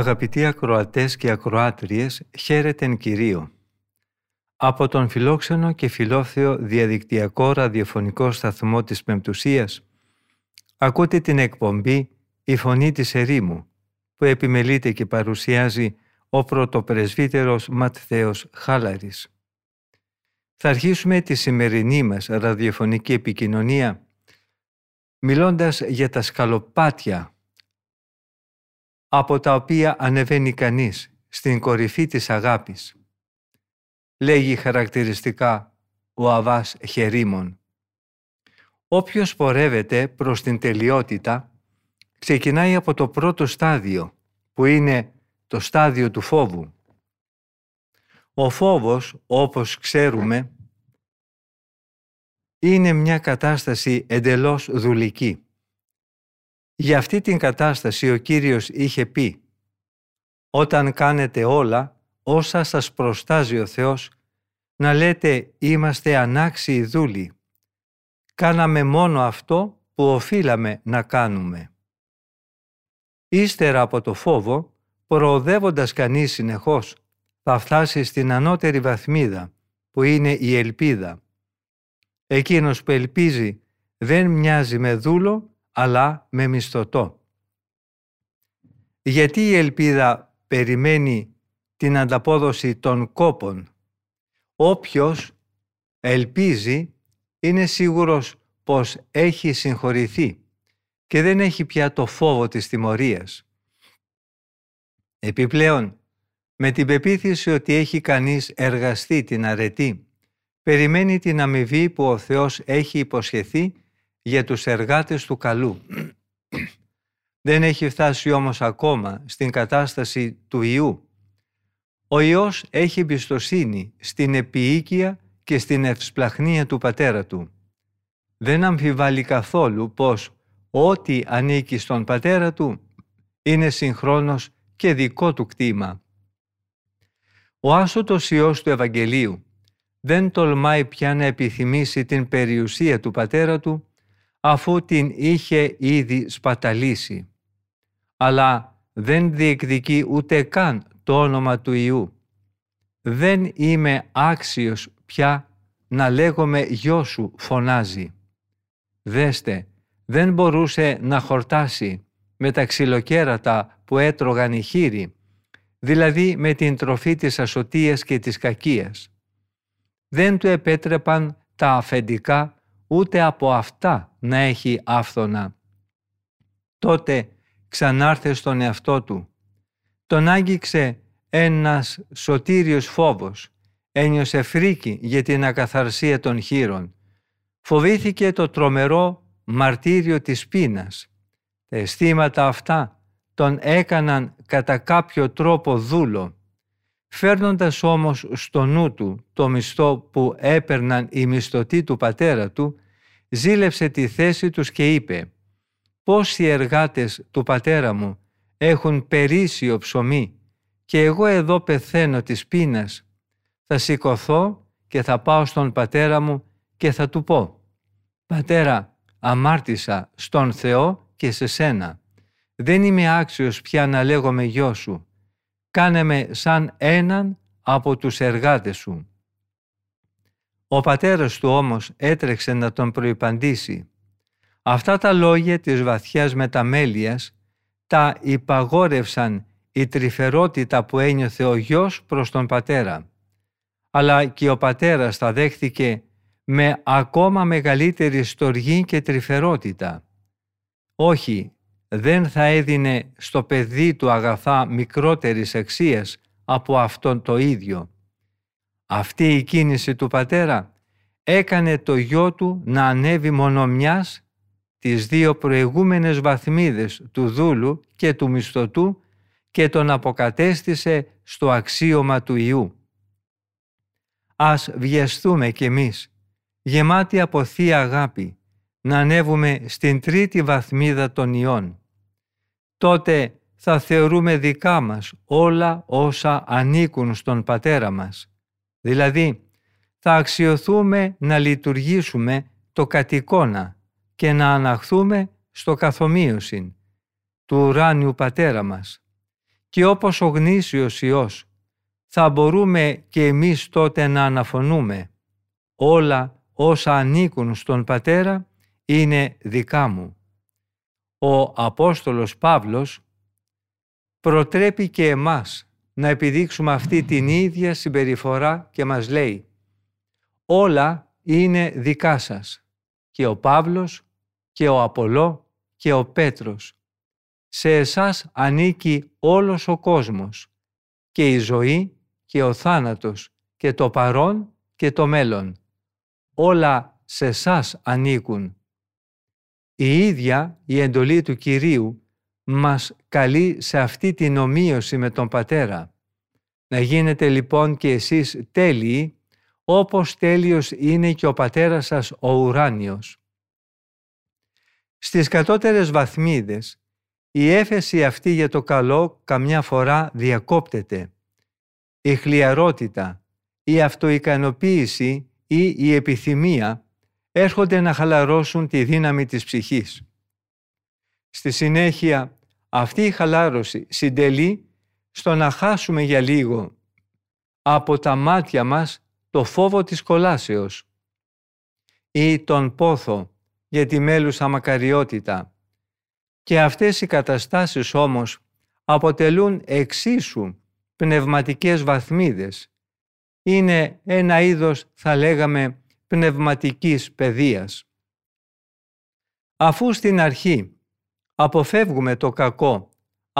Αγαπητοί ακροατές και ακροάτριες, χαίρετεν Κυρίο. Από τον φιλόξενο και φιλόθεο διαδικτυακό ραδιοφωνικό σταθμό της Πεμπτουσίας, ακούτε την εκπομπή «Η Φωνή της Ερήμου», που επιμελείται και παρουσιάζει ο πρωτοπρεσβύτερος Ματθαίος Χάλαρης. Θα αρχίσουμε τη σημερινή μας ραδιοφωνική επικοινωνία μιλώντας για τα σκαλοπάτια από τα οποία ανεβαίνει κανείς στην κορυφή της αγάπης. Λέγει χαρακτηριστικά ο Αβάς Χερίμων. Όποιος πορεύεται προς την τελειότητα ξεκινάει από το πρώτο στάδιο που είναι το στάδιο του φόβου. Ο φόβος, όπως ξέρουμε, είναι μια κατάσταση εντελώς δουλική. Για αυτή την κατάσταση ο Κύριος είχε πει «Όταν κάνετε όλα όσα σας προστάζει ο Θεός, να λέτε είμαστε ανάξιοι δούλοι. Κάναμε μόνο αυτό που οφείλαμε να κάνουμε». Ύστερα από το φόβο, προοδεύοντας κανείς συνεχώς, θα φτάσει στην ανώτερη βαθμίδα, που είναι η ελπίδα. Εκείνος που ελπίζει δεν μοιάζει με δούλο, αλλά με μισθωτό. Γιατί η ελπίδα περιμένει την ανταπόδοση των κόπων; Όποιος ελπίζει είναι σίγουρος πως έχει συγχωρηθεί και δεν έχει πια το φόβο της τιμωρίας. Επιπλέον, με την πεποίθηση ότι έχει κανείς εργαστεί την αρετή, περιμένει την αμοιβή που ο Θεός έχει υποσχεθεί για τους εργάτες του καλού. Δεν έχει φτάσει όμως ακόμα στην κατάσταση του Ιού. Ο Υιός έχει εμπιστοσύνη στην επίοικια και στην ευσπλαχνία του πατέρα του. Δεν αμφιβάλλει καθόλου πως ό,τι ανήκει στον πατέρα του είναι συγχρόνως και δικό του κτήμα. Ο άσωτος Υιός του Ευαγγελίου δεν τολμάει πια να επιθυμήσει την περιουσία του πατέρα του αφού την είχε ήδη σπαταλήσει. Αλλά δεν διεκδικεί ούτε καν το όνομα του Ιού. Δεν είμαι άξιος πια να λέγομαι γιο σου φωνάζει. Δέστε, δεν μπορούσε να χορτάσει με τα ξυλοκέρατα που έτρωγαν οι χείροι, δηλαδή με την τροφή της ασωτείας και της κακίας. Δεν του επέτρεπαν τα αφεντικά ούτε από αυτά να έχει άφθονα. Τότε ξανάρθε στον εαυτό του. Τον άγγιξε ένας σωτήριος φόβος. Ένιωσε φρίκη για την ακαθαρσία των χείρων. Φοβήθηκε το τρομερό μαρτύριο της πείνας. Τα αισθήματα αυτά τον έκαναν κατά κάποιο τρόπο δούλο. Φέρνοντας όμως στο νου του το μισθό που έπαιρναν οι μισθωτοί του πατέρα του, ζήλεψε τη θέση τους και είπε «Πόσοι εργάτες του πατέρα μου έχουν περίσσιο ψωμί και εγώ εδώ πεθαίνω της πείνας. Θα σηκωθώ και θα πάω στον πατέρα μου και θα του πω «Πατέρα, αμάρτησα στον Θεό και σε σένα. Δεν είμαι άξιος πια να λέγομαι γιος σου κάνε με σαν έναν από τους εργάτες σου. Ο πατέρας του όμως έτρεξε να τον προϋπαντήσει. Αυτά τα λόγια της βαθιάς μεταμέλειας τα υπαγόρευσαν η τρυφερότητα που ένιωθε ο γιος προς τον πατέρα. Αλλά και ο πατέρας τα δέχθηκε με ακόμα μεγαλύτερη στοργή και τρυφερότητα. Όχι, δεν θα έδινε στο παιδί του αγαθά μικρότερης αξίας από αυτόν το ίδιο. Αυτή η κίνηση του πατέρα έκανε το γιο του να ανέβει μόνο μιας τις δύο προηγούμενες βαθμίδες του δούλου και του μισθωτού και τον αποκατέστησε στο αξίωμα του Ιού. Ας βιαστούμε κι εμείς, γεμάτοι από Θεία Αγάπη, να ανέβουμε στην τρίτη βαθμίδα των Ιών. Τότε θα θεωρούμε δικά μας όλα όσα ανήκουν στον Πατέρα μας. Δηλαδή, θα αξιοθούμε να λειτουργήσουμε το κατοικώνα και να αναχθούμε στο καθομοίωσιν του ουράνιου Πατέρα μας. Και όπως ο γνήσιος Υιός, θα μπορούμε και εμείς τότε να αναφωνούμε όλα όσα ανήκουν στον Πατέρα είναι δικά μου. Ο Απόστολος Παύλος προτρέπει και εμάς να επιδείξουμε αυτή την ίδια συμπεριφορά και μας λέει «Όλα είναι δικά σας» και ο Παύλος και ο Απολό και ο Πέτρος. Σε εσάς ανήκει όλος ο κόσμος και η ζωή και ο θάνατος και το παρόν και το μέλλον. Όλα σε εσάς ανήκουν. Η ίδια η εντολή του Κυρίου μας καλεί σε αυτή την ομοίωση με τον Πατέρα. Να γίνετε λοιπόν και εσείς τέλειοι, όπως τέλειος είναι και ο Πατέρας σας ο ουράνιος. Στις κατώτερες βαθμίδες, η έφεση αυτή για το καλό καμιά φορά διακόπτεται. Η χλιαρότητα, η αυτοικανοποίηση ή η επιθυμία έρχονται να χαλαρώσουν τη δύναμη της ψυχής. Στη συνέχεια, αυτή η χαλάρωση συντελεί στο να χάσουμε για λίγο από τα μάτια μας το φόβο της κολάσεως ή τον πόθο για τη μέλουσα μακαριότητα. Και αυτές οι καταστάσεις όμως αποτελούν εξίσου πνευματικές βαθμίδες. Είναι ένα είδος, θα λέγαμε, πνευματικής παιδείας. Αφού στην αρχή αποφεύγουμε το κακό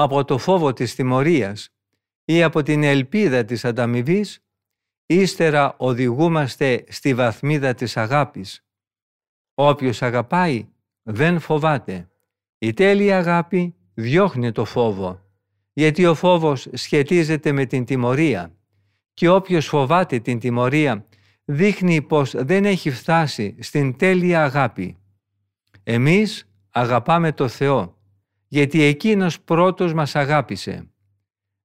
από το φόβο της τιμωρίας ή από την ελπίδα της ανταμοιβής, ύστερα οδηγούμαστε στη βαθμίδα της αγάπης. Όποιος αγαπάει δεν φοβάται. Η τέλεια αγάπη διώχνει το φόβο, γιατί ο φόβος σχετίζεται με την τιμωρία και όποιος φοβάται την τιμωρία δείχνει πως δεν έχει φτάσει στην τέλεια αγάπη. Εμείς αγαπάμε το Θεό, γιατί Εκείνος πρώτος μας αγάπησε.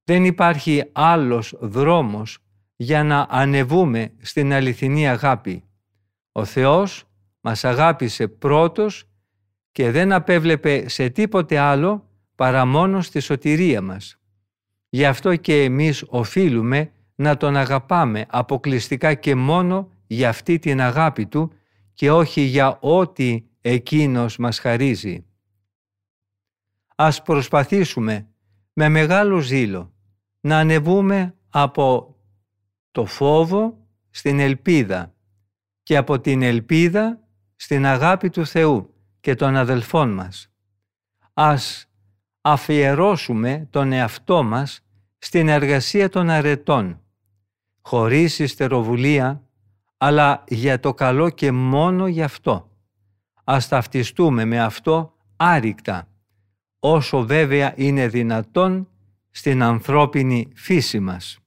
Δεν υπάρχει άλλος δρόμος για να ανεβούμε στην αληθινή αγάπη. Ο Θεός μας αγάπησε πρώτος και δεν απέβλεπε σε τίποτε άλλο παρά μόνο στη σωτηρία μας. Γι' αυτό και εμείς οφείλουμε να Τον αγαπάμε αποκλειστικά και μόνο για αυτή την αγάπη Του και όχι για ό,τι Εκείνος μας χαρίζει. Ας προσπαθήσουμε με μεγάλο ζήλο να ανεβούμε από το φόβο στην ελπίδα και από την ελπίδα στην αγάπη του Θεού και των αδελφών μας. Ας αφιερώσουμε τον εαυτό μας στην εργασία των αρετών, χωρίς ιστεροβουλία, αλλά για το καλό και μόνο γι' αυτό. Ας ταυτιστούμε με αυτό άρρηκτα, όσο βέβαια είναι δυνατόν στην ανθρώπινη φύση μας.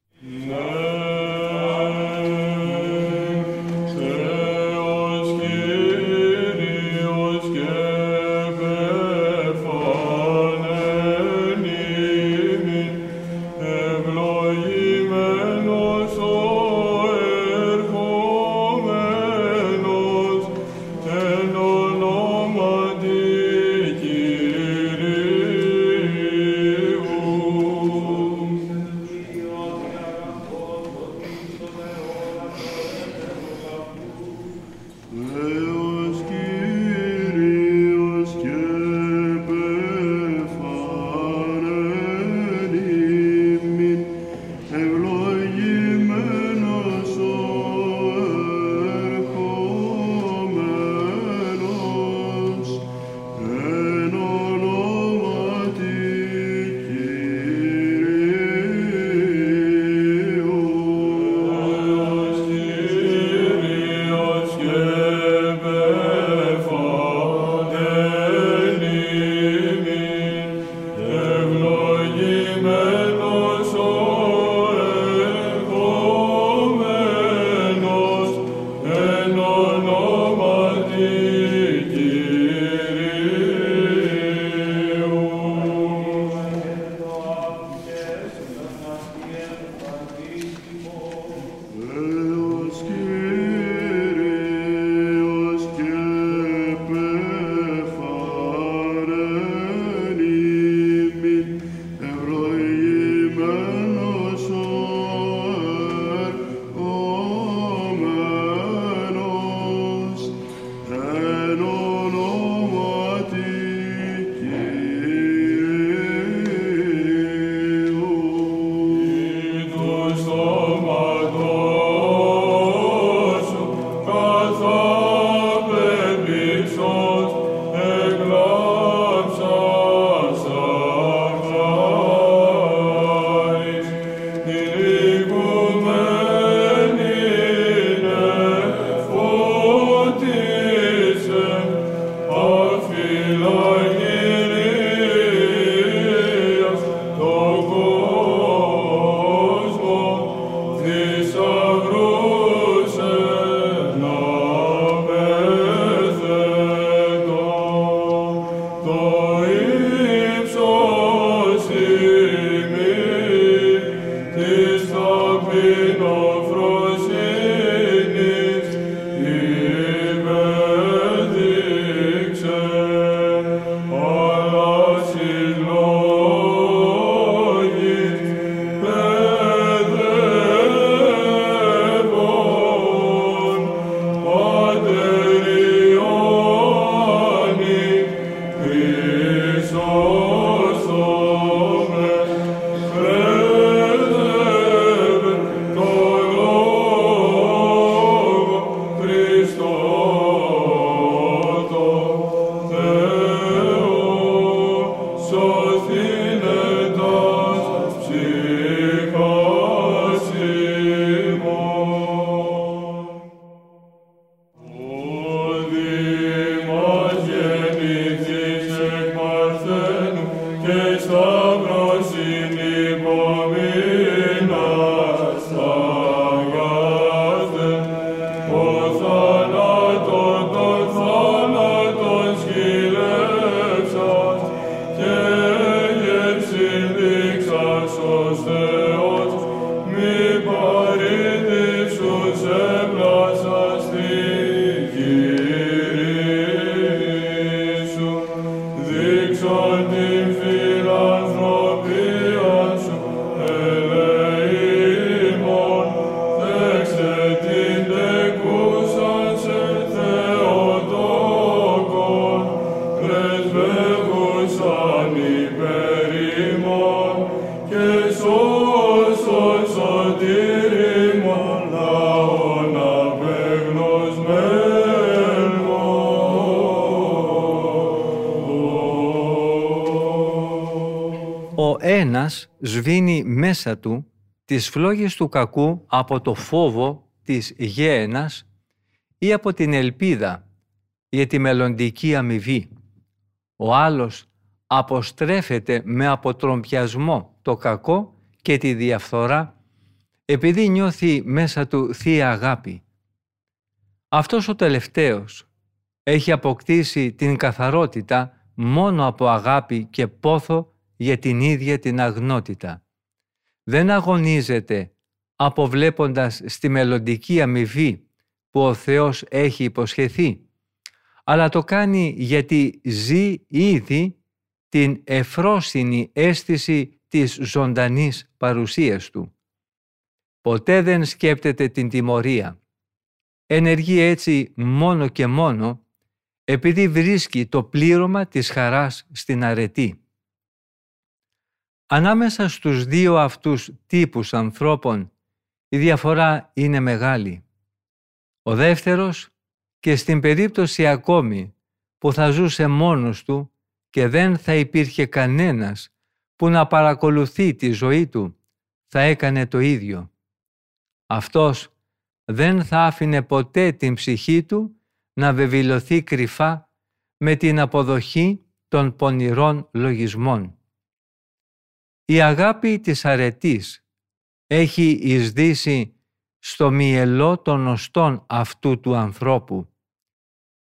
Μέσα του τις φλόγες του κακού από το φόβο της γέενας ή από την ελπίδα για τη μελλοντική αμοιβή. Ο άλλος αποστρέφεται με αποτρομπιασμό το κακό και τη διαφθορά επειδή νιώθει μέσα του θεία αγάπη. Αυτός ο τελευταίος έχει αποκτήσει την καθαρότητα μόνο από αγάπη και πόθο για την ίδια την αγνότητα. Δεν αγωνίζεται αποβλέποντας στη μελλοντική αμοιβή που ο Θεός έχει υποσχεθεί, αλλά το κάνει γιατί ζει ήδη την εφρόσινη αίσθηση της ζωντανής παρουσίας Του. Ποτέ δεν σκέπτεται την τιμωρία. Ενεργεί έτσι μόνο και μόνο επειδή βρίσκει το πλήρωμα της χαράς στην αρετή. Ανάμεσα στους δύο αυτούς τύπους ανθρώπων η διαφορά είναι μεγάλη. Ο δεύτερος και στην περίπτωση ακόμη που θα ζούσε μόνος του και δεν θα υπήρχε κανένας που να παρακολουθεί τη ζωή του, θα έκανε το ίδιο. Αυτός δεν θα άφηνε ποτέ την ψυχή του να βεβηλωθεί κρυφά με την αποδοχή των πονηρών λογισμών. Η αγάπη της αρετής έχει εισδύσει στο μυελό των οστών αυτού του ανθρώπου.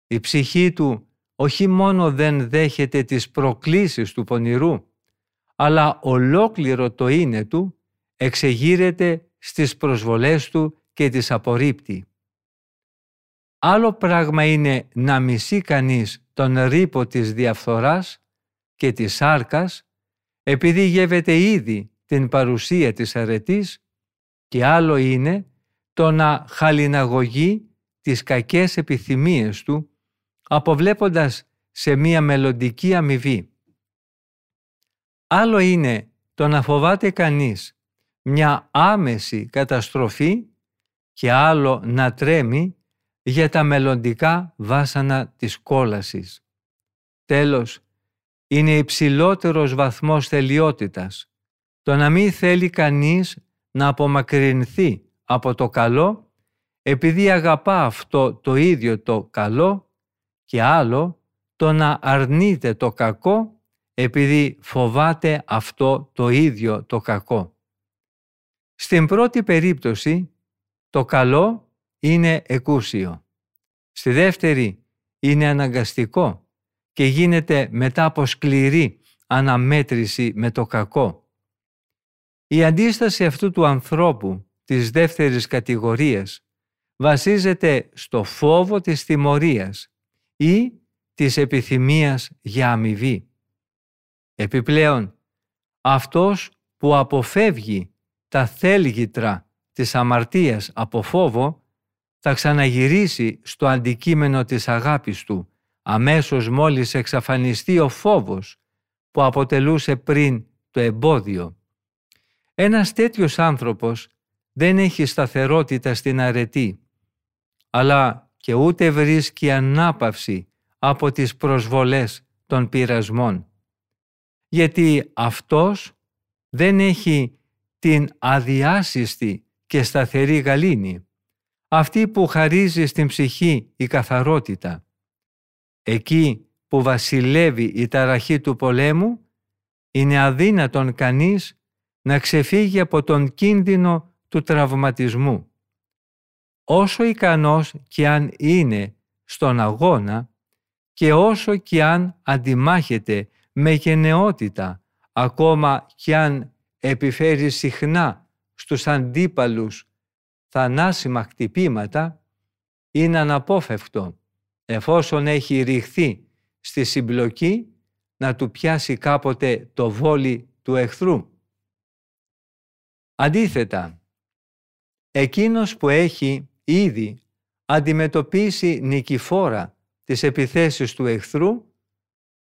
Η ψυχή του όχι μόνο δεν δέχεται τις προκλήσεις του πονηρού, αλλά ολόκληρο το είναι του εξεγείρεται στις προσβολές του και τις απορρίπτει. Άλλο πράγμα είναι να μισεί κανείς τον ρήπο της διαφθοράς και της σάρκας επειδή γεύεται ήδη την παρουσία της αρετής και άλλο είναι το να χαλιναγωγεί τις κακές επιθυμίες του αποβλέποντας σε μία μελλοντική αμοιβή. Άλλο είναι το να φοβάται κανείς μια άμεση καταστροφή και άλλο να τρέμει για τα μελλοντικά βάσανα της κόλασης. Τέλος, είναι υψηλότερος βαθμός θελειότητας. Το να μην θέλει κανείς να απομακρυνθεί από το καλό επειδή αγαπά αυτό το ίδιο το καλό και άλλο το να αρνείται το κακό επειδή φοβάται αυτό το ίδιο το κακό. Στην πρώτη περίπτωση το καλό είναι εκούσιο. Στη δεύτερη είναι αναγκαστικό και γίνεται μετά από σκληρή αναμέτρηση με το κακό. Η αντίσταση αυτού του ανθρώπου της δεύτερης κατηγορίας βασίζεται στο φόβο της τιμωρίας ή της επιθυμίας για αμοιβή. Επιπλέον, αυτός που αποφεύγει τα θέλγητρα της αμαρτίας από φόβο θα ξαναγυρίσει στο αντικείμενο της αγάπης του αμέσως μόλις εξαφανιστεί ο φόβος που αποτελούσε πριν το εμπόδιο. Ένας τέτοιος άνθρωπος δεν έχει σταθερότητα στην αρετή, αλλά και ούτε βρίσκει ανάπαυση από τις προσβολές των πειρασμών. Γιατί αυτός δεν έχει την αδιάσυστη και σταθερή γαλήνη, αυτή που χαρίζει στην ψυχή η καθαρότητα. Εκεί που βασιλεύει η ταραχή του πολέμου, είναι αδύνατον κανείς να ξεφύγει από τον κίνδυνο του τραυματισμού. Όσο ικανός και αν είναι στον αγώνα και όσο και αν αντιμάχεται με γενναιότητα, ακόμα και αν επιφέρει συχνά στους αντίπαλους θανάσιμα χτυπήματα, είναι αναπόφευκτο εφόσον έχει ρηχθεί στη συμπλοκή να του πιάσει κάποτε το βόλι του εχθρού. Αντίθετα, εκείνος που έχει ήδη αντιμετωπίσει νικηφόρα τις επιθέσεις του εχθρού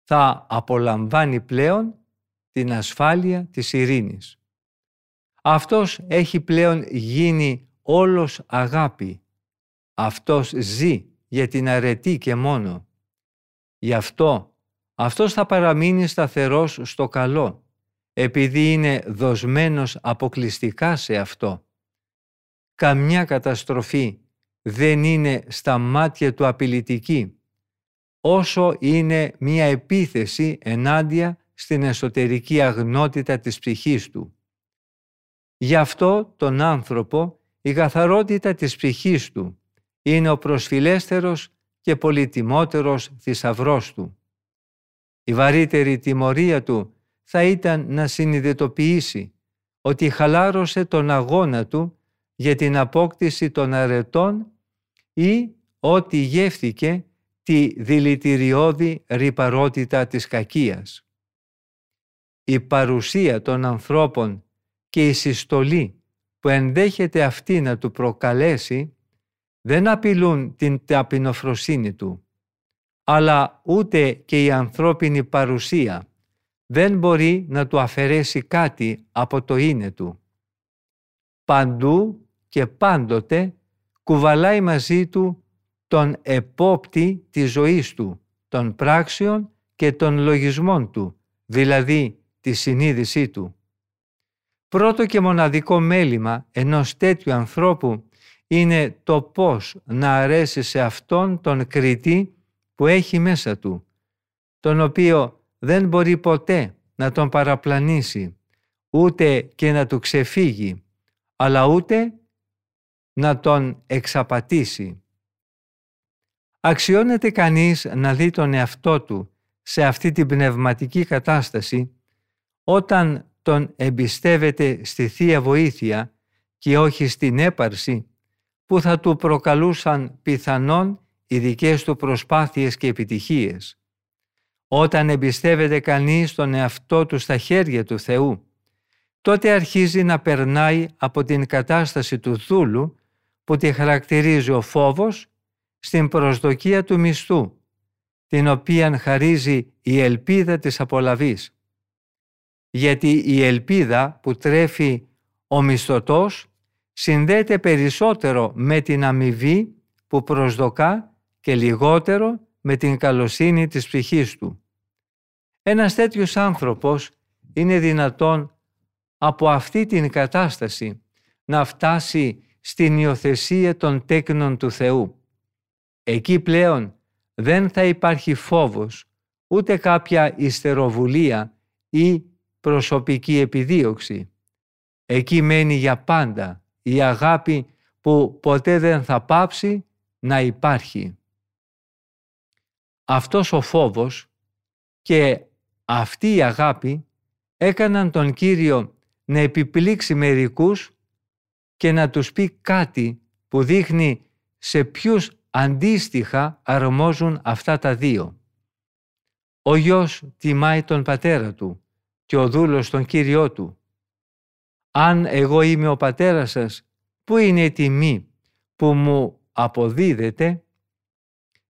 θα απολαμβάνει πλέον την ασφάλεια της ειρήνης. Αυτός έχει πλέον γίνει όλος αγάπη. Αυτός ζει για την αρετή και μόνο. Γι' αυτό αυτός θα παραμείνει σταθερός στο καλό, επειδή είναι δοσμένος αποκλειστικά σε αυτό. Καμιά καταστροφή δεν είναι στα μάτια του απειλητική, όσο είναι μία επίθεση ενάντια στην εσωτερική αγνότητα της ψυχής του. Γι' αυτό τον άνθρωπο η καθαρότητα της ψυχής του είναι ο προσφυλέστερος και πολυτιμότερος θησαυρός του. Η βαρύτερη τιμωρία του θα ήταν να συνειδητοποιήσει ότι χαλάρωσε τον αγώνα του για την απόκτηση των αρετών ή ότι γεύθηκε τη δηλητηριώδη ρηπαρότητα της κακίας. Η παρουσία των ανθρώπων και η συστολή που ενδέχεται αυτή να του προκαλέσει δεν απειλούν την ταπεινοφροσύνη του, αλλά ούτε και η ανθρώπινη παρουσία δεν μπορεί να του αφαιρέσει κάτι από το είναι του. Παντού και πάντοτε κουβαλάει μαζί του τον επόπτη της ζωής του, των πράξεων και των λογισμών του, δηλαδή τη συνείδησή του. Πρώτο και μοναδικό μέλημα ενός τέτοιου ανθρώπου είναι το πώς να αρέσει σε αυτόν τον κριτή που έχει μέσα του, τον οποίο δεν μπορεί ποτέ να τον παραπλανήσει, ούτε και να του ξεφύγει, αλλά ούτε να τον εξαπατήσει. Αξιώνεται κανείς να δει τον εαυτό του σε αυτή την πνευματική κατάσταση όταν τον εμπιστεύεται στη Θεία Βοήθεια και όχι στην έπαρση που θα του προκαλούσαν πιθανόν οι δικές του προσπάθειες και επιτυχίες. Όταν εμπιστεύεται κανείς τον εαυτό του στα χέρια του Θεού, τότε αρχίζει να περνάει από την κατάσταση του δούλου που τη χαρακτηρίζει ο φόβος στην προσδοκία του μισθού, την οποία χαρίζει η ελπίδα της απολαβής. Γιατί η ελπίδα που τρέφει ο μισθωτός συνδέεται περισσότερο με την αμοιβή που προσδοκά και λιγότερο με την καλοσύνη της ψυχής του. Ένας τέτοιος άνθρωπος είναι δυνατόν από αυτή την κατάσταση να φτάσει στην υιοθεσία των τέκνων του Θεού. Εκεί πλέον δεν θα υπάρχει φόβος, ούτε κάποια ιστεροβουλία ή προσωπική επιδίωξη. Εκεί μένει για πάντα η αγάπη που ποτέ δεν θα πάψει να υπάρχει. Αυτός ο φόβος και αυτή η αγάπη έκαναν τον Κύριο να επιπλήξει μερικούς και να τους πει κάτι που δείχνει σε ποιους αντίστοιχα αρμόζουν αυτά τα δύο. Ο γιος τιμάει τον πατέρα του και ο δούλος τον Κύριό του. Αν εγώ είμαι ο πατέρας σας, πού είναι η τιμή που μου αποδίδετε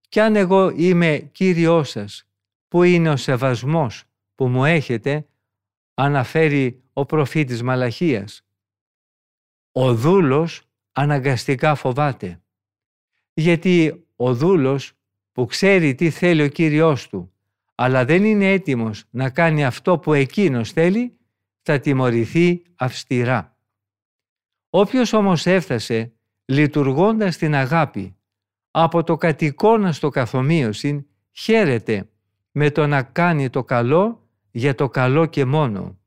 και αν εγώ είμαι Κύριός σας, πού είναι ο σεβασμός που μου έχετε, αναφέρει ο προφήτης Μαλαχίας. Ο δούλος αναγκαστικά φοβάται, γιατί ο δούλος που ξέρει τι θέλει ο Κύριός του, αλλά δεν είναι έτοιμος να κάνει αυτό που εκείνος θέλει, θα τιμωρηθεί αυστηρά. Όποιος όμως έφτασε λειτουργώντας την αγάπη από το κατοικώνα στο καθομοίωση χαίρεται με το να κάνει το καλό για το καλό και μόνο.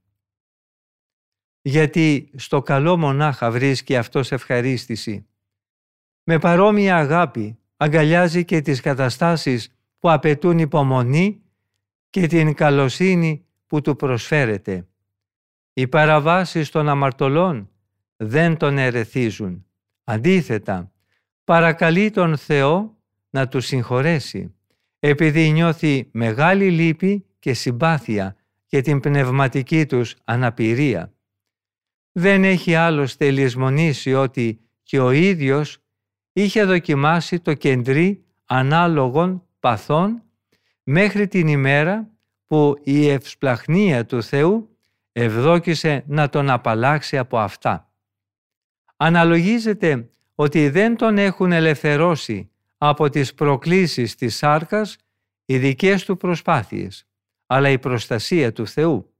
Γιατί στο καλό μονάχα βρίσκει αυτός ευχαρίστηση. Με παρόμοια αγάπη αγκαλιάζει και τις καταστάσεις που απαιτούν υπομονή και την καλοσύνη που του προσφέρεται. Οι παραβάσεις των αμαρτωλών δεν τον ερεθίζουν. Αντίθετα, παρακαλεί τον Θεό να του συγχωρέσει, επειδή νιώθει μεγάλη λύπη και συμπάθεια για την πνευματική τους αναπηρία. Δεν έχει άλλωστε λησμονήσει ότι και ο ίδιος είχε δοκιμάσει το κεντρί ανάλογων παθών μέχρι την ημέρα που η ευσπλαχνία του Θεού ευδόκησε να τον απαλλάξει από αυτά. Αναλογίζεται ότι δεν τον έχουν ελευθερώσει από τις προκλήσεις της σάρκας οι δικές του προσπάθειες, αλλά η προστασία του Θεού.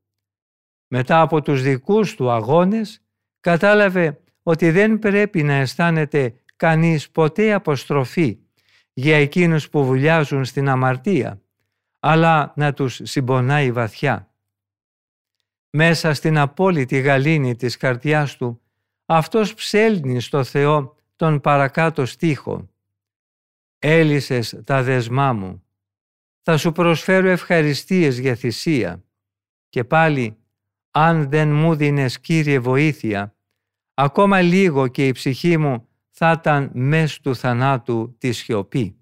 Μετά από τους δικούς του αγώνες, κατάλαβε ότι δεν πρέπει να αισθάνεται κανείς ποτέ αποστροφή για εκείνους που βουλιάζουν στην αμαρτία, αλλά να τους συμπονάει βαθιά. Μέσα στην απόλυτη γαλήνη της καρδιάς του, αυτός ψέλνει στο Θεό τον παρακάτω στίχο. «Έλυσες τα δεσμά μου, θα σου προσφέρω ευχαριστίες για θυσία και πάλι αν δεν μου δίνες Κύριε βοήθεια, ακόμα λίγο και η ψυχή μου θα ήταν μες του θανάτου της σιωπή.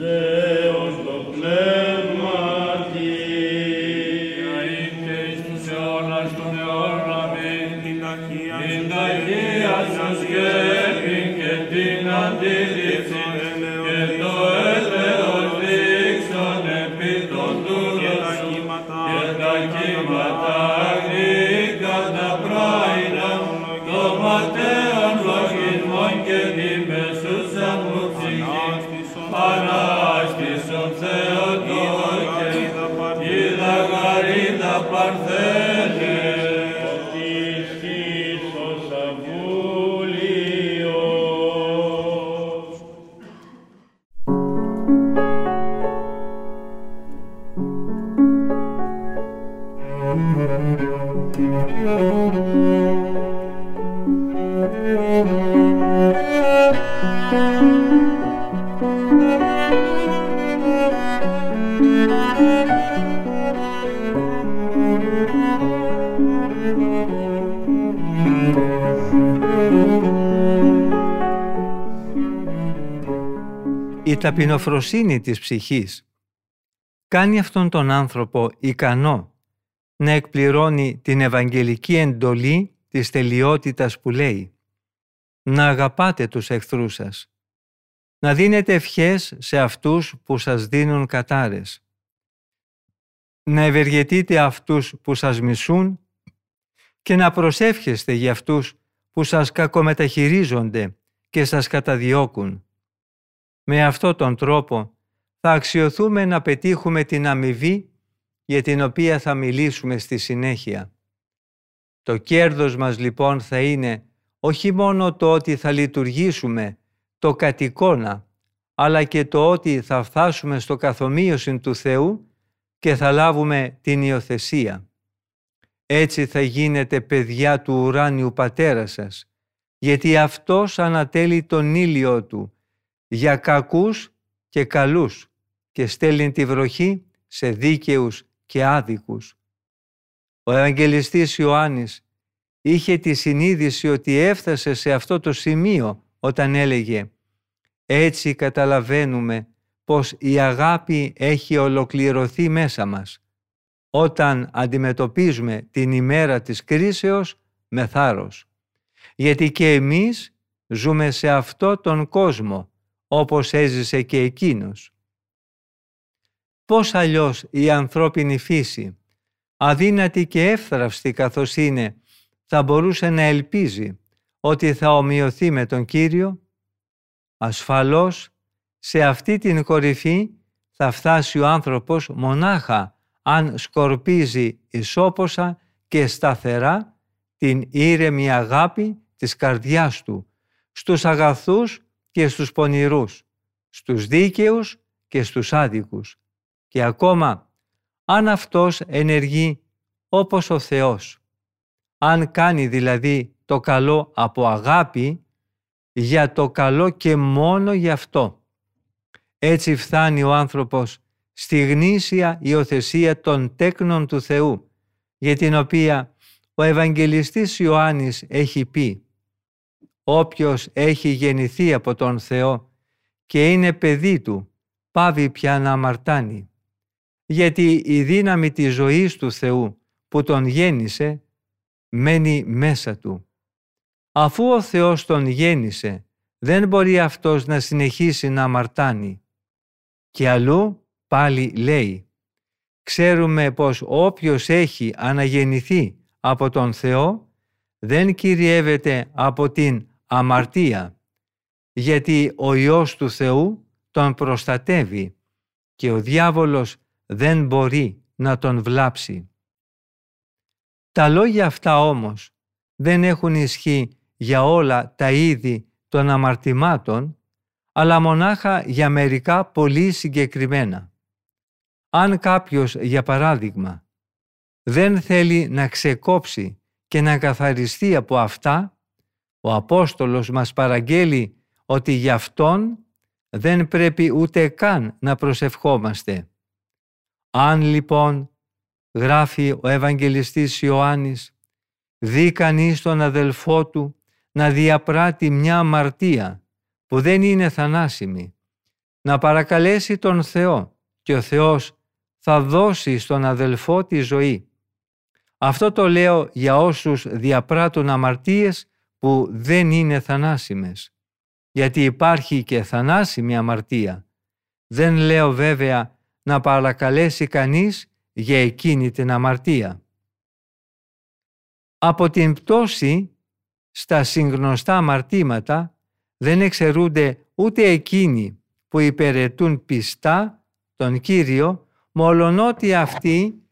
Yeah. Ταπεινοφροσύνη της ψυχής κάνει αυτόν τον άνθρωπο ικανό να εκπληρώνει την ευαγγελική εντολή της τελειότητας που λέει «Να αγαπάτε τους εχθρούς σας, να δίνετε ευχές σε αυτούς που σας δίνουν κατάρες, να ευεργετείτε αυτούς που σας μισούν και να προσεύχεστε για αυτούς που σας κακομεταχειρίζονται και σας καταδιώκουν. Με αυτόν τον τρόπο θα αξιοθούμε να πετύχουμε την αμοιβή για την οποία θα μιλήσουμε στη συνέχεια. Το κέρδος μας λοιπόν θα είναι όχι μόνο το ότι θα λειτουργήσουμε το κατ' εικόνα, αλλά και το ότι θα φτάσουμε στο καθομοίωση του Θεού και θα λάβουμε την υιοθεσία. Έτσι θα γίνετε παιδιά του ουράνιου Πατέρα σας, γιατί Αυτός ανατέλει τον ήλιο Του για κακούς και καλούς και στέλνει τη βροχή σε δίκαιους και άδικους. Ο Ευαγγελιστής Ιωάννης είχε τη συνείδηση ότι έφτασε σε αυτό το σημείο όταν έλεγε «Έτσι καταλαβαίνουμε πως η αγάπη έχει ολοκληρωθεί μέσα μας, όταν αντιμετωπίζουμε την ημέρα της κρίσεως με θάρρος. Γιατί και εμείς ζούμε σε αυτό τον κόσμο, όπως έζησε και εκείνος. Πώς αλλιώς η ανθρώπινη φύση, αδύνατη και εύθραυστη καθώς είναι, θα μπορούσε να ελπίζει ότι θα ομοιωθεί με τον Κύριο, ασφαλώς σε αυτή την κορυφή θα φτάσει ο άνθρωπος μονάχα αν σκορπίζει ισόποσα και σταθερά την ήρεμη αγάπη της καρδιάς του στους αγαθούς και στους πονηρούς, στους δίκαιους και στους άδικους και ακόμα αν αυτός ενεργεί όπως ο Θεός. Αν κάνει δηλαδή το καλό από αγάπη για το καλό και μόνο γι' αυτό. Έτσι φτάνει ο άνθρωπος στη γνήσια υιοθεσία των τέκνων του Θεού, για την οποία ο Ευαγγελιστής Ιωάννης έχει πει «Όποιος έχει γεννηθεί από τον Θεό και είναι παιδί Του, πάβει πια να αμαρτάνει, γιατί η δύναμη της ζωής του Θεού που τον γέννησε μένει μέσα Του. Αφού ο Θεός τον γέννησε, δεν μπορεί αυτός να συνεχίσει να αμαρτάνει. Και αλλού πάλι λέει «Ξέρουμε πως όποιος έχει αναγεννηθεί από τον Θεό δεν κυριεύεται από την αμαρτία, γιατί ο Υιός του Θεού τον προστατεύει και ο διάβολος δεν μπορεί να τον βλάψει. Τα λόγια αυτά όμως δεν έχουν ισχύ για όλα τα είδη των αμαρτημάτων, αλλά μονάχα για μερικά πολύ συγκεκριμένα. Αν κάποιος, για παράδειγμα, δεν θέλει να ξεκόψει και να καθαριστεί από αυτά, ο Απόστολος μας παραγγέλει ότι γι' αυτόν δεν πρέπει ούτε καν να προσευχόμαστε. Αν λοιπόν, γράφει ο Ευαγγελιστής Ιωάννης, δει κανείς τον αδελφό του να διαπράττει μια αμαρτία που δεν είναι θανάσιμη, να παρακαλέσει τον Θεό και ο Θεός θα δώσει στον αδελφό τη ζωή. Αυτό το λέω για όσους διαπράττουν αμαρτίες που δεν είναι θανάσιμες, γιατί υπάρχει και θανάσιμη αμαρτία. Δεν λέω βέβαια να παρακαλέσει κανείς για εκείνη την αμαρτία. Από την πτώση στα συγνωστά αμαρτήματα δεν εξαιρούνται ούτε εκείνοι που υπηρετούν πιστά τον Κύριο, μολονότι αυτοί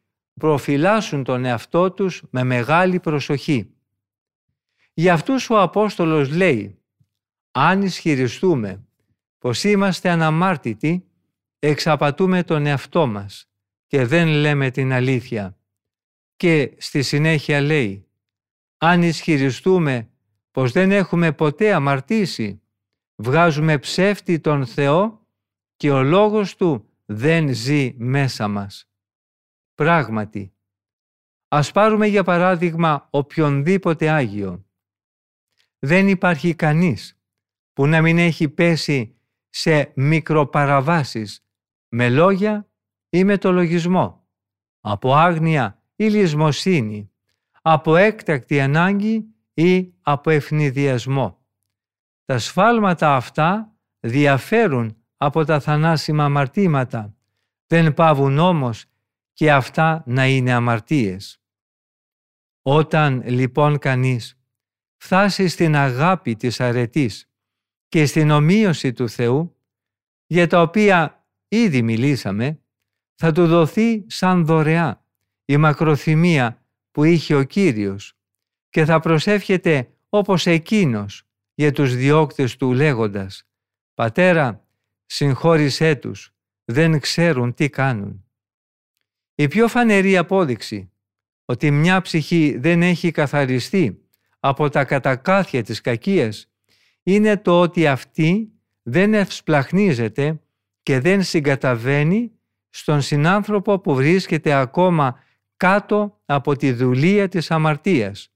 προφυλάσσουν τον εαυτό τους με μεγάλη προσοχή. Για αυτούς ο Απόστολος λέει «Αν ισχυριστούμε πως είμαστε αναμάρτητοι, εξαπατούμε τον εαυτό μας και δεν λέμε την αλήθεια». Και στη συνέχεια λέει αν ισχυριστούμε πως δεν έχουμε ποτέ αμαρτήσει, βγάζουμε ψεύτη τον Θεό και ο λόγος Του δεν ζει μέσα μας. Πράγματι, ας πάρουμε για παράδειγμα οποιονδήποτε Άγιο. Δεν υπάρχει κανείς που να μην έχει πέσει σε μικροπαραβάσεις με λόγια ή με το λογισμό, από άγνοια ή λησμοσύνη, από έκτακτη ανάγκη ή από ευνηδιασμό. Τα σφάλματα αυτά διαφέρουν από τα θανάσιμα αμαρτήματα, δεν πάβουν όμως και αυτά να είναι αμαρτίες. Όταν λοιπόν κανείς φτάσει στην αγάπη της αρετής και στην ομοίωση του Θεού, για τα οποία ήδη μιλήσαμε, θα του δοθεί σαν δωρεά η μακροθυμία που είχε ο Κύριος και θα προσεύχεται όπως εκείνος για τους διώκτες του λέγοντας «Πατέρα, συγχώρησέ τους, δεν ξέρουν τι κάνουν». Η πιο φανερή απόδειξη ότι μια ψυχή δεν έχει καθαριστεί από τα κατακάθια της κακίας είναι το ότι αυτή δεν ευσπλαχνίζεται και δεν συγκαταβαίνει στον συνάνθρωπο που βρίσκεται ακόμα κάτω από τη δουλεία της αμαρτίας,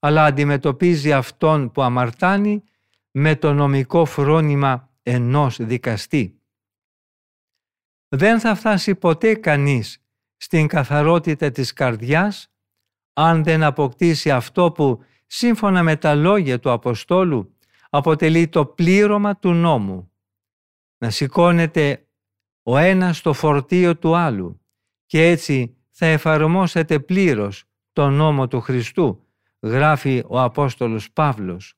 αλλά αντιμετωπίζει αυτόν που αμαρτάνει με το νομικό φρόνημα ενός δικαστή. Δεν θα φτάσει ποτέ κανείς στην καθαρότητα της καρδιάς αν δεν αποκτήσει αυτό που σύμφωνα με τα λόγια του Αποστόλου αποτελεί το πλήρωμα του νόμου. Να σηκώνεται ο ένας στο φορτίο του άλλου και έτσι θα εφαρμόσετε πλήρως τον νόμο του Χριστού, γράφει ο Απόστολος Παύλος.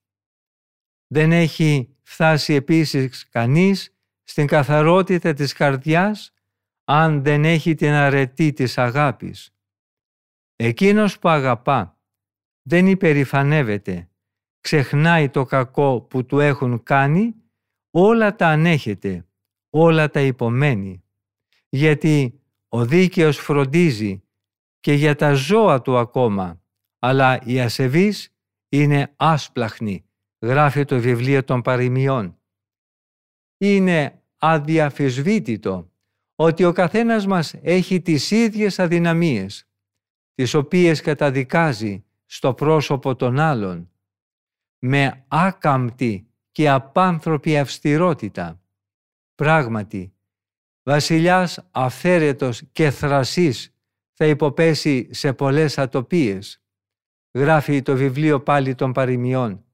Δεν έχει φτάσει επίσης κανείς στην καθαρότητα της καρδιάς αν δεν έχει την αρετή της αγάπης. Εκείνος που αγαπά δεν υπερηφανεύεται, ξεχνάει το κακό που του έχουν κάνει, όλα τα ανέχεται, όλα τα υπομένει. Γιατί ο δίκαιος φροντίζει και για τα ζώα του ακόμα, αλλά η ασεβής είναι άσπλαχνη, γράφει το βιβλίο των παροιμιών. Είναι αδιαφυσβήτητο ότι ο καθένας μας έχει τις ίδιες αδυναμίες, τις οποίες καταδικάζει στο πρόσωπο των άλλων, με άκαμπτη και απάνθρωπη αυστηρότητα. Πράγματι, βασιλιάς αυθαίρετος και θρασής θα υποπέσει σε πολλές ατοπίες. Γράφει το βιβλίο πάλι των παροιμιών.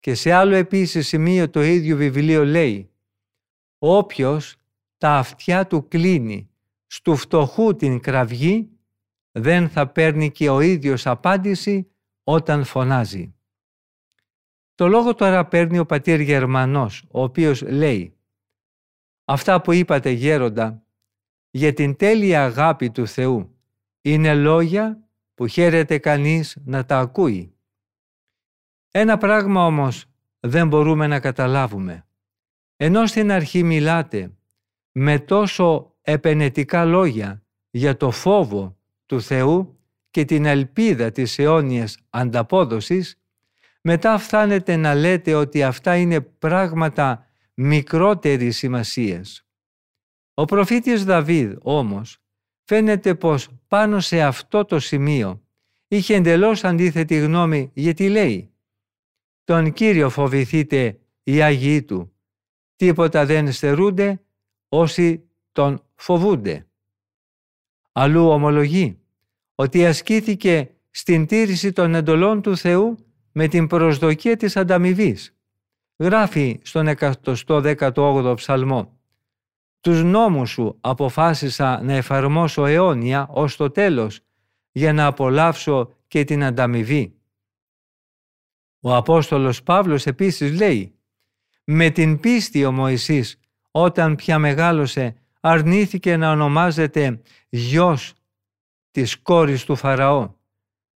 Και σε άλλο επίσης σημείο το ίδιο βιβλίο λέει «Όποιος τα αυτιά του κλείνει στου φτωχού την κραυγή, δεν θα παίρνει και ο ίδιος απάντηση όταν φωνάζει». Το λόγο τώρα παίρνει ο πατήρ Γερμανός, ο οποίος λέει «Αυτά που είπατε γέροντα για την τέλεια αγάπη του Θεού είναι λόγια που χαίρεται κανείς να τα ακούει. Ένα πράγμα όμως δεν μπορούμε να καταλάβουμε. Ενώ στην αρχή μιλάτε με τόσο επενετικά λόγια για το φόβο του Θεού και την ελπίδα της αιώνιας ανταπόδοσης, μετά φτάνετε να λέτε ότι αυτά είναι πράγματα μικρότερης σημασίας. Ο προφήτης Δαβίδ όμως φαίνεται πως πάνω σε αυτό το σημείο είχε εντελώς αντίθετη γνώμη γιατί λέει «Τον Κύριο φοβηθείτε οι Άγιοι Του, τίποτα δεν στερούνται όσοι τον φοβούνται». Αλλού ομολογεί ότι ασκήθηκε στην τήρηση των εντολών του Θεού με την προσδοκία της ανταμοιβής. Γράφει στον 118ο ψαλμό «Τους νόμους σου αποφάσισα να εφαρμόσω αιώνια ως το τέλος για να απολαύσω και την ανταμοιβή». Ο Απόστολος Παύλος επίσης λέει «Με την πίστη ο Μωυσής όταν πια μεγάλωσε αρνήθηκε να ονομάζεται γιος της κόρης του Φαραώ.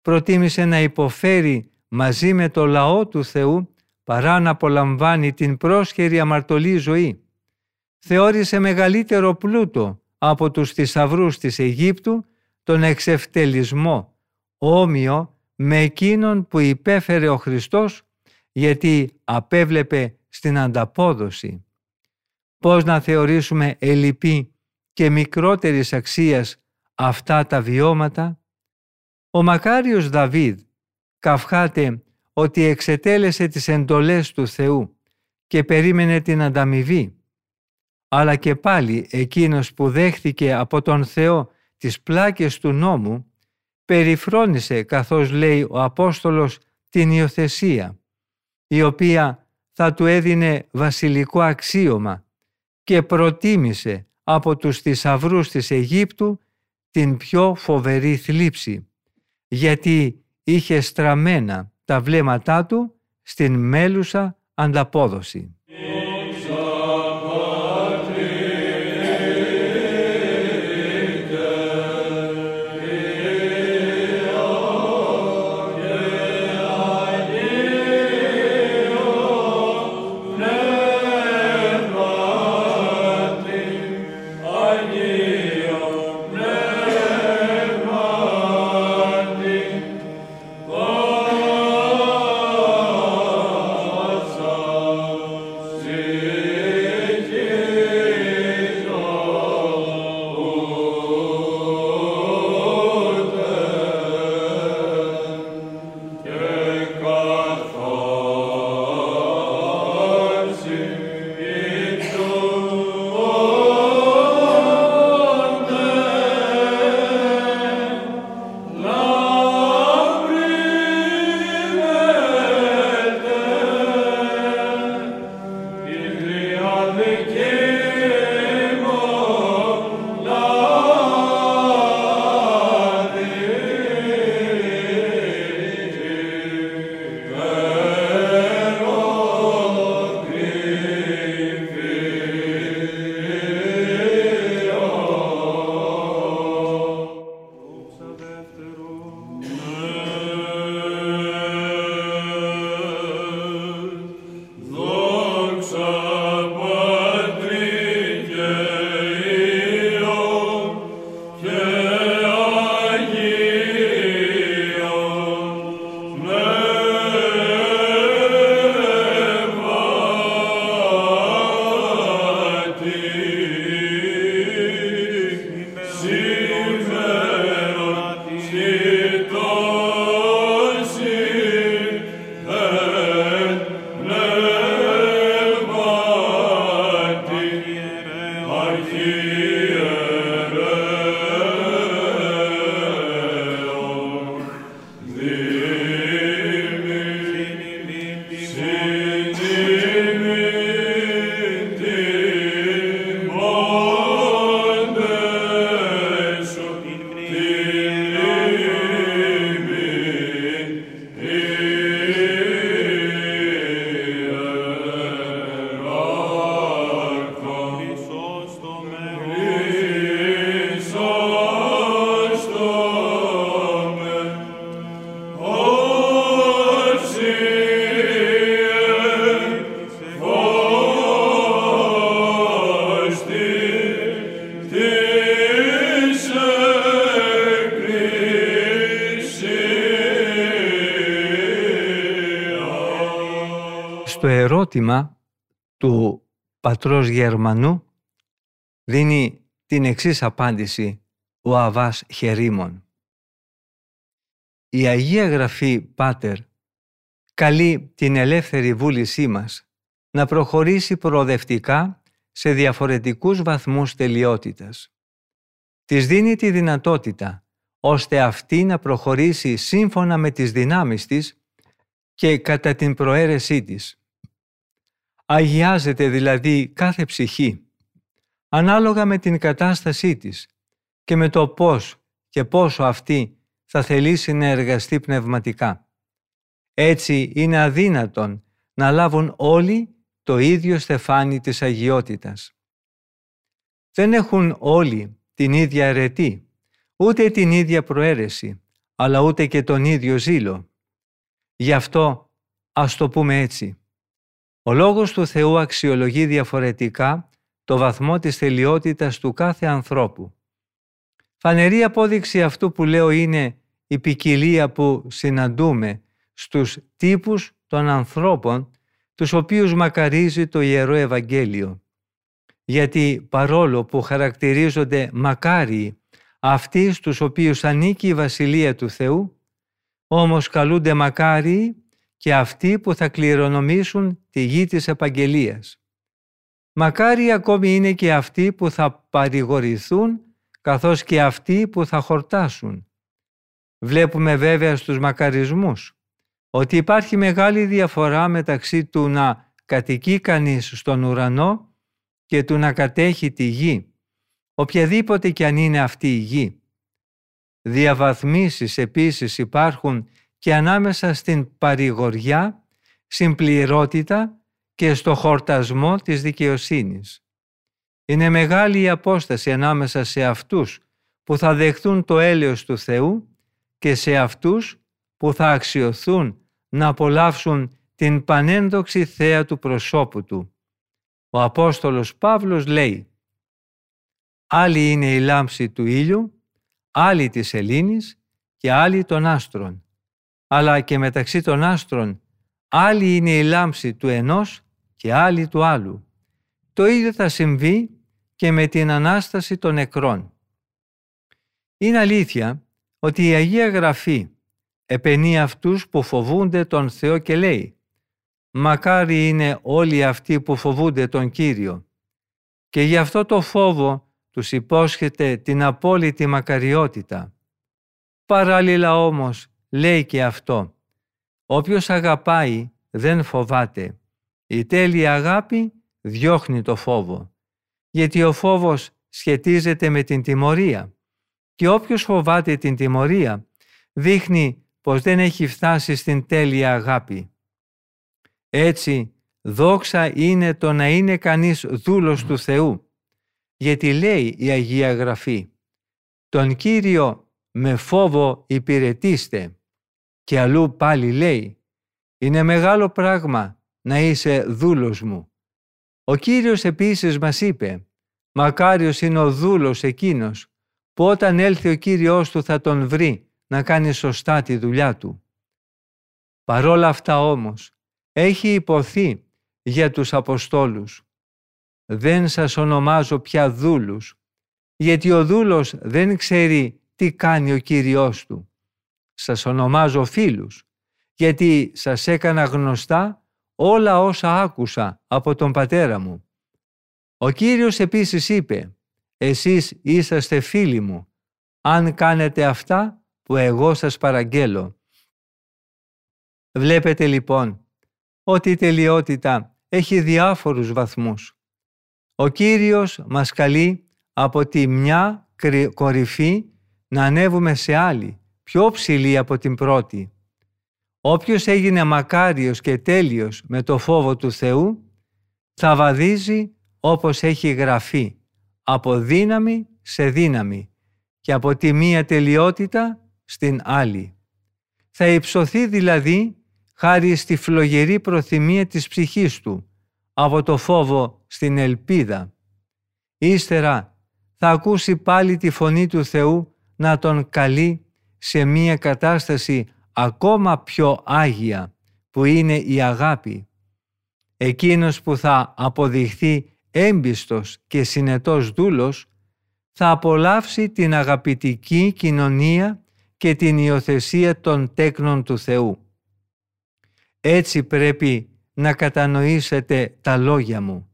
Προτίμησε να υποφέρει μαζί με το λαό του Θεού παρά να απολαμβάνει την πρόσχερη αμαρτωλή ζωή. Θεώρησε μεγαλύτερο πλούτο από τους θησαυρούς της Αιγύπτου τον εξευτελισμό, όμοιο με εκείνον που υπέφερε ο Χριστός γιατί απέβλεπε στην ανταπόδοση. Πώς να θεωρήσουμε ελλειπή και μικρότερης αξίας αυτά τα βιώματα. Ο μακάριος Δαβίδ καυχάται ότι εξετέλεσε τις εντολές του Θεού και περίμενε την ανταμοιβή. Αλλά και πάλι εκείνος που δέχθηκε από τον Θεό τις πλάκες του νόμου περιφρόνησε καθώς λέει ο Απόστολος την υιοθεσία η οποία θα του έδινε βασιλικό αξίωμα και προτίμησε από τους θησαυρούς της Αιγύπτου την πιο φοβερή θλίψη γιατί είχε στραμμένα τα βλέμματά του στην μέλουσα ανταπόδοση. Come again. Ερώτημα του πατρός Γερμανού δίνει την εξής απάντηση ο Αβάς Χερίμων. Η Αγία Γραφή Πάτερ καλεί την ελεύθερη βούλησή μας να προχωρήσει προοδευτικά σε διαφορετικούς βαθμούς τελειότητας. Της δίνει τη δυνατότητα ώστε αυτή να προχωρήσει σύμφωνα με τις δυνάμεις της και κατά την προαίρεσή της. Αγιάζεται δηλαδή κάθε ψυχή, ανάλογα με την κατάστασή της και με το πώς και πόσο αυτή θα θελήσει να εργαστεί πνευματικά. Έτσι είναι αδύνατον να λάβουν όλοι το ίδιο στεφάνι της αγιότητας. Δεν έχουν όλοι την ίδια αιρετή, ούτε την ίδια προαίρεση, αλλά ούτε και τον ίδιο ζήλο. Γι' αυτό ας το πούμε έτσι. Ο Λόγος του Θεού αξιολογεί διαφορετικά το βαθμό της θελειότητας του κάθε ανθρώπου. Φανερή απόδειξη αυτού που λέω είναι η ποικιλία που συναντούμε στους τύπους των ανθρώπων τους οποίους μακαρίζει το Ιερό Ευαγγέλιο. Γιατί παρόλο που χαρακτηρίζονται μακάριοι αυτοί στους οποίους ανήκει η Βασιλεία του Θεού, όμως καλούνται μακάριοι και αυτοί που θα κληρονομήσουν τη γη της επαγγελίας. Μακάριοι ακόμη είναι και αυτοί που θα παρηγορηθούν καθώς και αυτοί που θα χορτάσουν. Βλέπουμε βέβαια στους μακαρισμούς ότι υπάρχει μεγάλη διαφορά μεταξύ του να κατοικεί κανείς στον ουρανό και του να κατέχει τη γη, οποιαδήποτε κι αν είναι αυτή η γη. Διαβαθμίσεις επίσης υπάρχουν και ανάμεσα στην παρηγοριά, συμπληρότητα και στο χορτασμό της δικαιοσύνης. Είναι μεγάλη η απόσταση ανάμεσα σε αυτούς που θα δεχθούν το έλεος του Θεού και σε αυτούς που θα αξιοθούν να απολαύσουν την πανένδοξη θέα του προσώπου Του. Ο Απόστολος Παύλος λέει «Άλλη είναι η λάμψη του ήλιου, άλλη της Ελλήνης και άλλη των άστρων. Αλλά και μεταξύ των άστρων άλλη είναι η λάμψη του ενός και άλλη του άλλου. Το ίδιο θα συμβεί και με την Ανάσταση των νεκρών. Είναι αλήθεια ότι η Αγία Γραφή επενεί αυτούς που φοβούνται τον Θεό και λέει «Μακάρι είναι όλοι αυτοί που φοβούνται τον Κύριο» και γι' αυτό το φόβο τους υπόσχεται την απόλυτη μακαριότητα. Παράλληλα όμως λέει και αυτό «Όποιος αγαπάει δεν φοβάται. Η τέλεια αγάπη διώχνει το φόβο, γιατί ο φόβος σχετίζεται με την τιμωρία και όποιος φοβάται την τιμωρία δείχνει πως δεν έχει φτάσει στην τέλεια αγάπη. Έτσι, δόξα είναι το να είναι κανείς δούλος του Θεού, γιατί λέει η Αγία Γραφή «Τον Κύριο με φόβο υπηρετήστε» και αλλού πάλι λέει «Είναι μεγάλο πράγμα να είσαι δούλος μου». Ο Κύριος επίσης μας είπε «Μακάριος είναι ο δούλος εκείνος που όταν έλθει ο Κύριος του θα τον βρει να κάνει σωστά τη δουλειά του. Παρόλα αυτά όμως, έχει υποθεί για τους Αποστόλους. Δεν σας ονομάζω πια δούλους, γιατί ο δούλος δεν ξέρει τι κάνει ο Κύριός του. Σας ονομάζω φίλους, γιατί σας έκανα γνωστά όλα όσα άκουσα από τον πατέρα μου. Ο Κύριος επίσης είπε «Εσείς είσαστε φίλοι μου, αν κάνετε αυτά που εγώ σας παραγγέλω». Βλέπετε λοιπόν ότι η τελειότητα έχει διάφορους βαθμούς. Ο Κύριος μας καλεί από τη μια κορυφή να ανέβουμε σε άλλη, πιο ψηλή από την πρώτη. Όποιος έγινε μακάριος και τέλειος με το φόβο του Θεού, θα βαδίζει όπως έχει γραφεί, από δύναμη σε δύναμη και από τη μία τελειότητα στην άλλη. Θα υψωθεί δηλαδή χάρη στη φλογερή προθυμία της ψυχής του, από το φόβο στην ελπίδα. Ύστερα θα ακούσει πάλι τη φωνή του Θεού να τον καλεί σε μία κατάσταση ακόμα πιο άγια που είναι η αγάπη. εκείνος που θα αποδειχθεί έμπιστος και συνετός δούλος, θα απολαύσει την αγαπητική κοινωνία και την υιοθεσία των τέκνων του Θεού. Έτσι πρέπει να κατανοήσετε τα λόγια μου.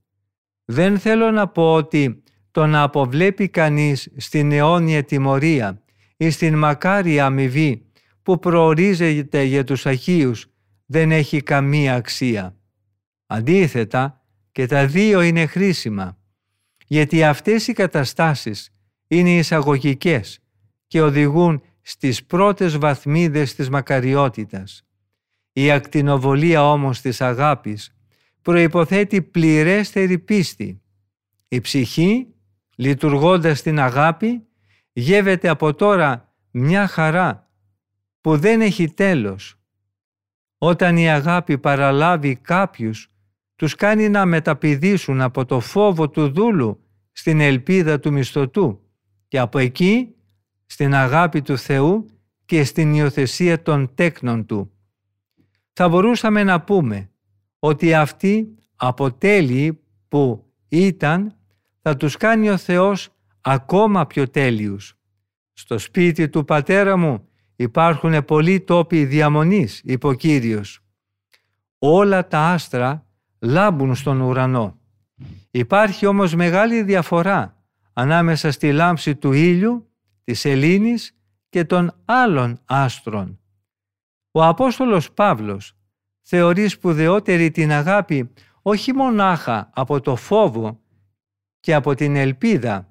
Δεν θέλω να πω ότι το να αποβλέπει κανείς στην αιώνια τιμωρία ή στην μακάρια αμοιβή που προορίζεται για τους Αγίους δεν έχει καμία αξία. Αντίθετα και τα δύο είναι χρήσιμα γιατί αυτές οι καταστάσεις είναι εισαγωγικές και οδηγούν στις πρώτες βαθμίδες της μακαριότητας. Η ακτινοβολία όμως της αγάπης προϋποθέτει πληρέστερη πίστη. Η ψυχή, λειτουργώντας την αγάπη, γεύεται από τώρα μια χαρά που δεν έχει τέλος. Όταν η αγάπη παραλάβει κάποιους, τους κάνει να μεταπηδήσουν από το φόβο του δούλου στην ελπίδα του μισθωτού και από εκεί στην αγάπη του Θεού και στην υιοθεσία των τέκνων Του. Θα μπορούσαμε να πούμε ότι αυτοί αποτέλειοι που ήταν θα τους κάνει ο Θεός ακόμα πιο τέλειους. Στο σπίτι του πατέρα μου υπάρχουν πολλοί τόποι διαμονής, είπε ο Κύριος. Όλα τα άστρα λάμπουν στον ουρανό. Υπάρχει όμως μεγάλη διαφορά ανάμεσα στη λάμψη του ήλιου, της Ελλήνης και των άλλων άστρων. Ο Απόστολος Παύλος θεωρεί σπουδαιότερη την αγάπη όχι μονάχα από το φόβο και από την ελπίδα,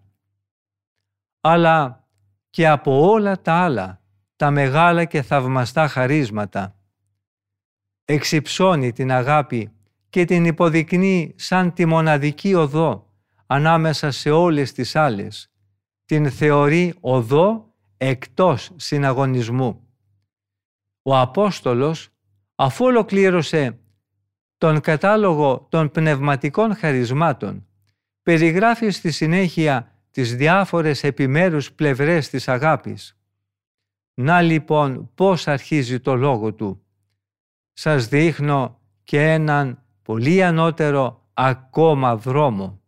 αλλά και από όλα τα άλλα, τα μεγάλα και θαυμαστά χαρίσματα. Εξυψώνει την αγάπη και την υποδεικνύει σαν τη μοναδική οδό ανάμεσα σε όλες τις άλλες. Την θεωρεί οδό εκτός συναγωνισμού. Ο Απόστολος, αφού ολοκλήρωσε τον κατάλογο των πνευματικών χαρισμάτων, περιγράφει στη συνέχεια τις διάφορες επιμέρους πλευρές της αγάπης. Να λοιπόν πώς αρχίζει το λόγο του. Σας δείχνω και έναν πολύ ανώτερο ακόμα δρόμο.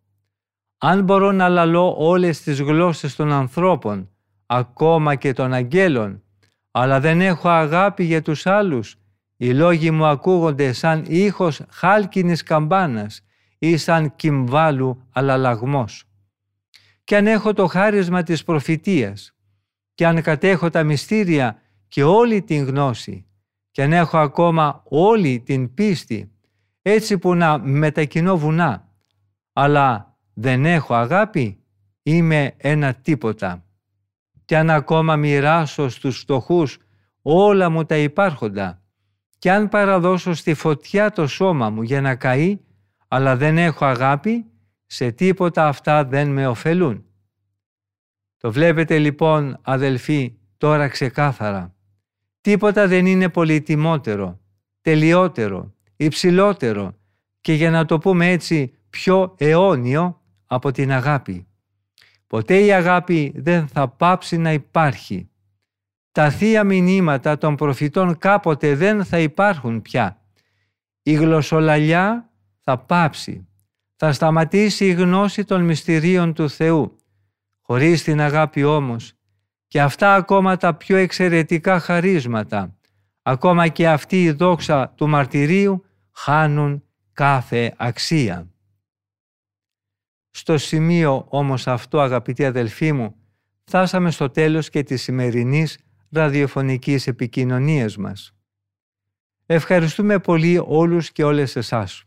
Αν μπορώ να λαλώ όλες τις γλώσσες των ανθρώπων, ακόμα και των αγγέλων, αλλά δεν έχω αγάπη για τους άλλους, οι λόγοι μου ακούγονται σαν ήχος χάλκινης καμπάνας ή σαν κυμβάλου αλαλαγμός. Και αν έχω το χάρισμα της προφητείας και αν κατέχω τα μυστήρια και όλη την γνώση και αν έχω ακόμα όλη την πίστη έτσι που να μετακινώ βουνά αλλά δεν έχω αγάπη είμαι ένα τίποτα. Και αν ακόμα μοιράσω στους φτωχούς όλα μου τα υπάρχοντα και αν παραδώσω στη φωτιά το σώμα μου για να καεί αλλά δεν έχω αγάπη, σε τίποτα αυτά δεν με ωφελούν. Το βλέπετε λοιπόν αδελφοί τώρα ξεκάθαρα. Τίποτα δεν είναι πολύτιμότερο, τελειότερο, υψηλότερο και για να το πούμε έτσι πιο αιώνιο από την αγάπη. Ποτέ η αγάπη δεν θα πάψει να υπάρχει. Τα θεία μηνύματα των προφητών κάποτε δεν θα υπάρχουν πια. Η γλωσσολαλιά θα πάψει. Θα σταματήσει η γνώση των μυστηρίων του Θεού. Χωρίς την αγάπη όμως και αυτά ακόμα τα πιο εξαιρετικά χαρίσματα, ακόμα και αυτή η δόξα του μαρτυρίου χάνουν κάθε αξία. Στο σημείο όμως αυτό αγαπητοί αδελφοί μου, φτάσαμε στο τέλος και της σημερινής ραδιοφωνικής επικοινωνίας μας. Ευχαριστούμε πολύ όλους και όλες εσάς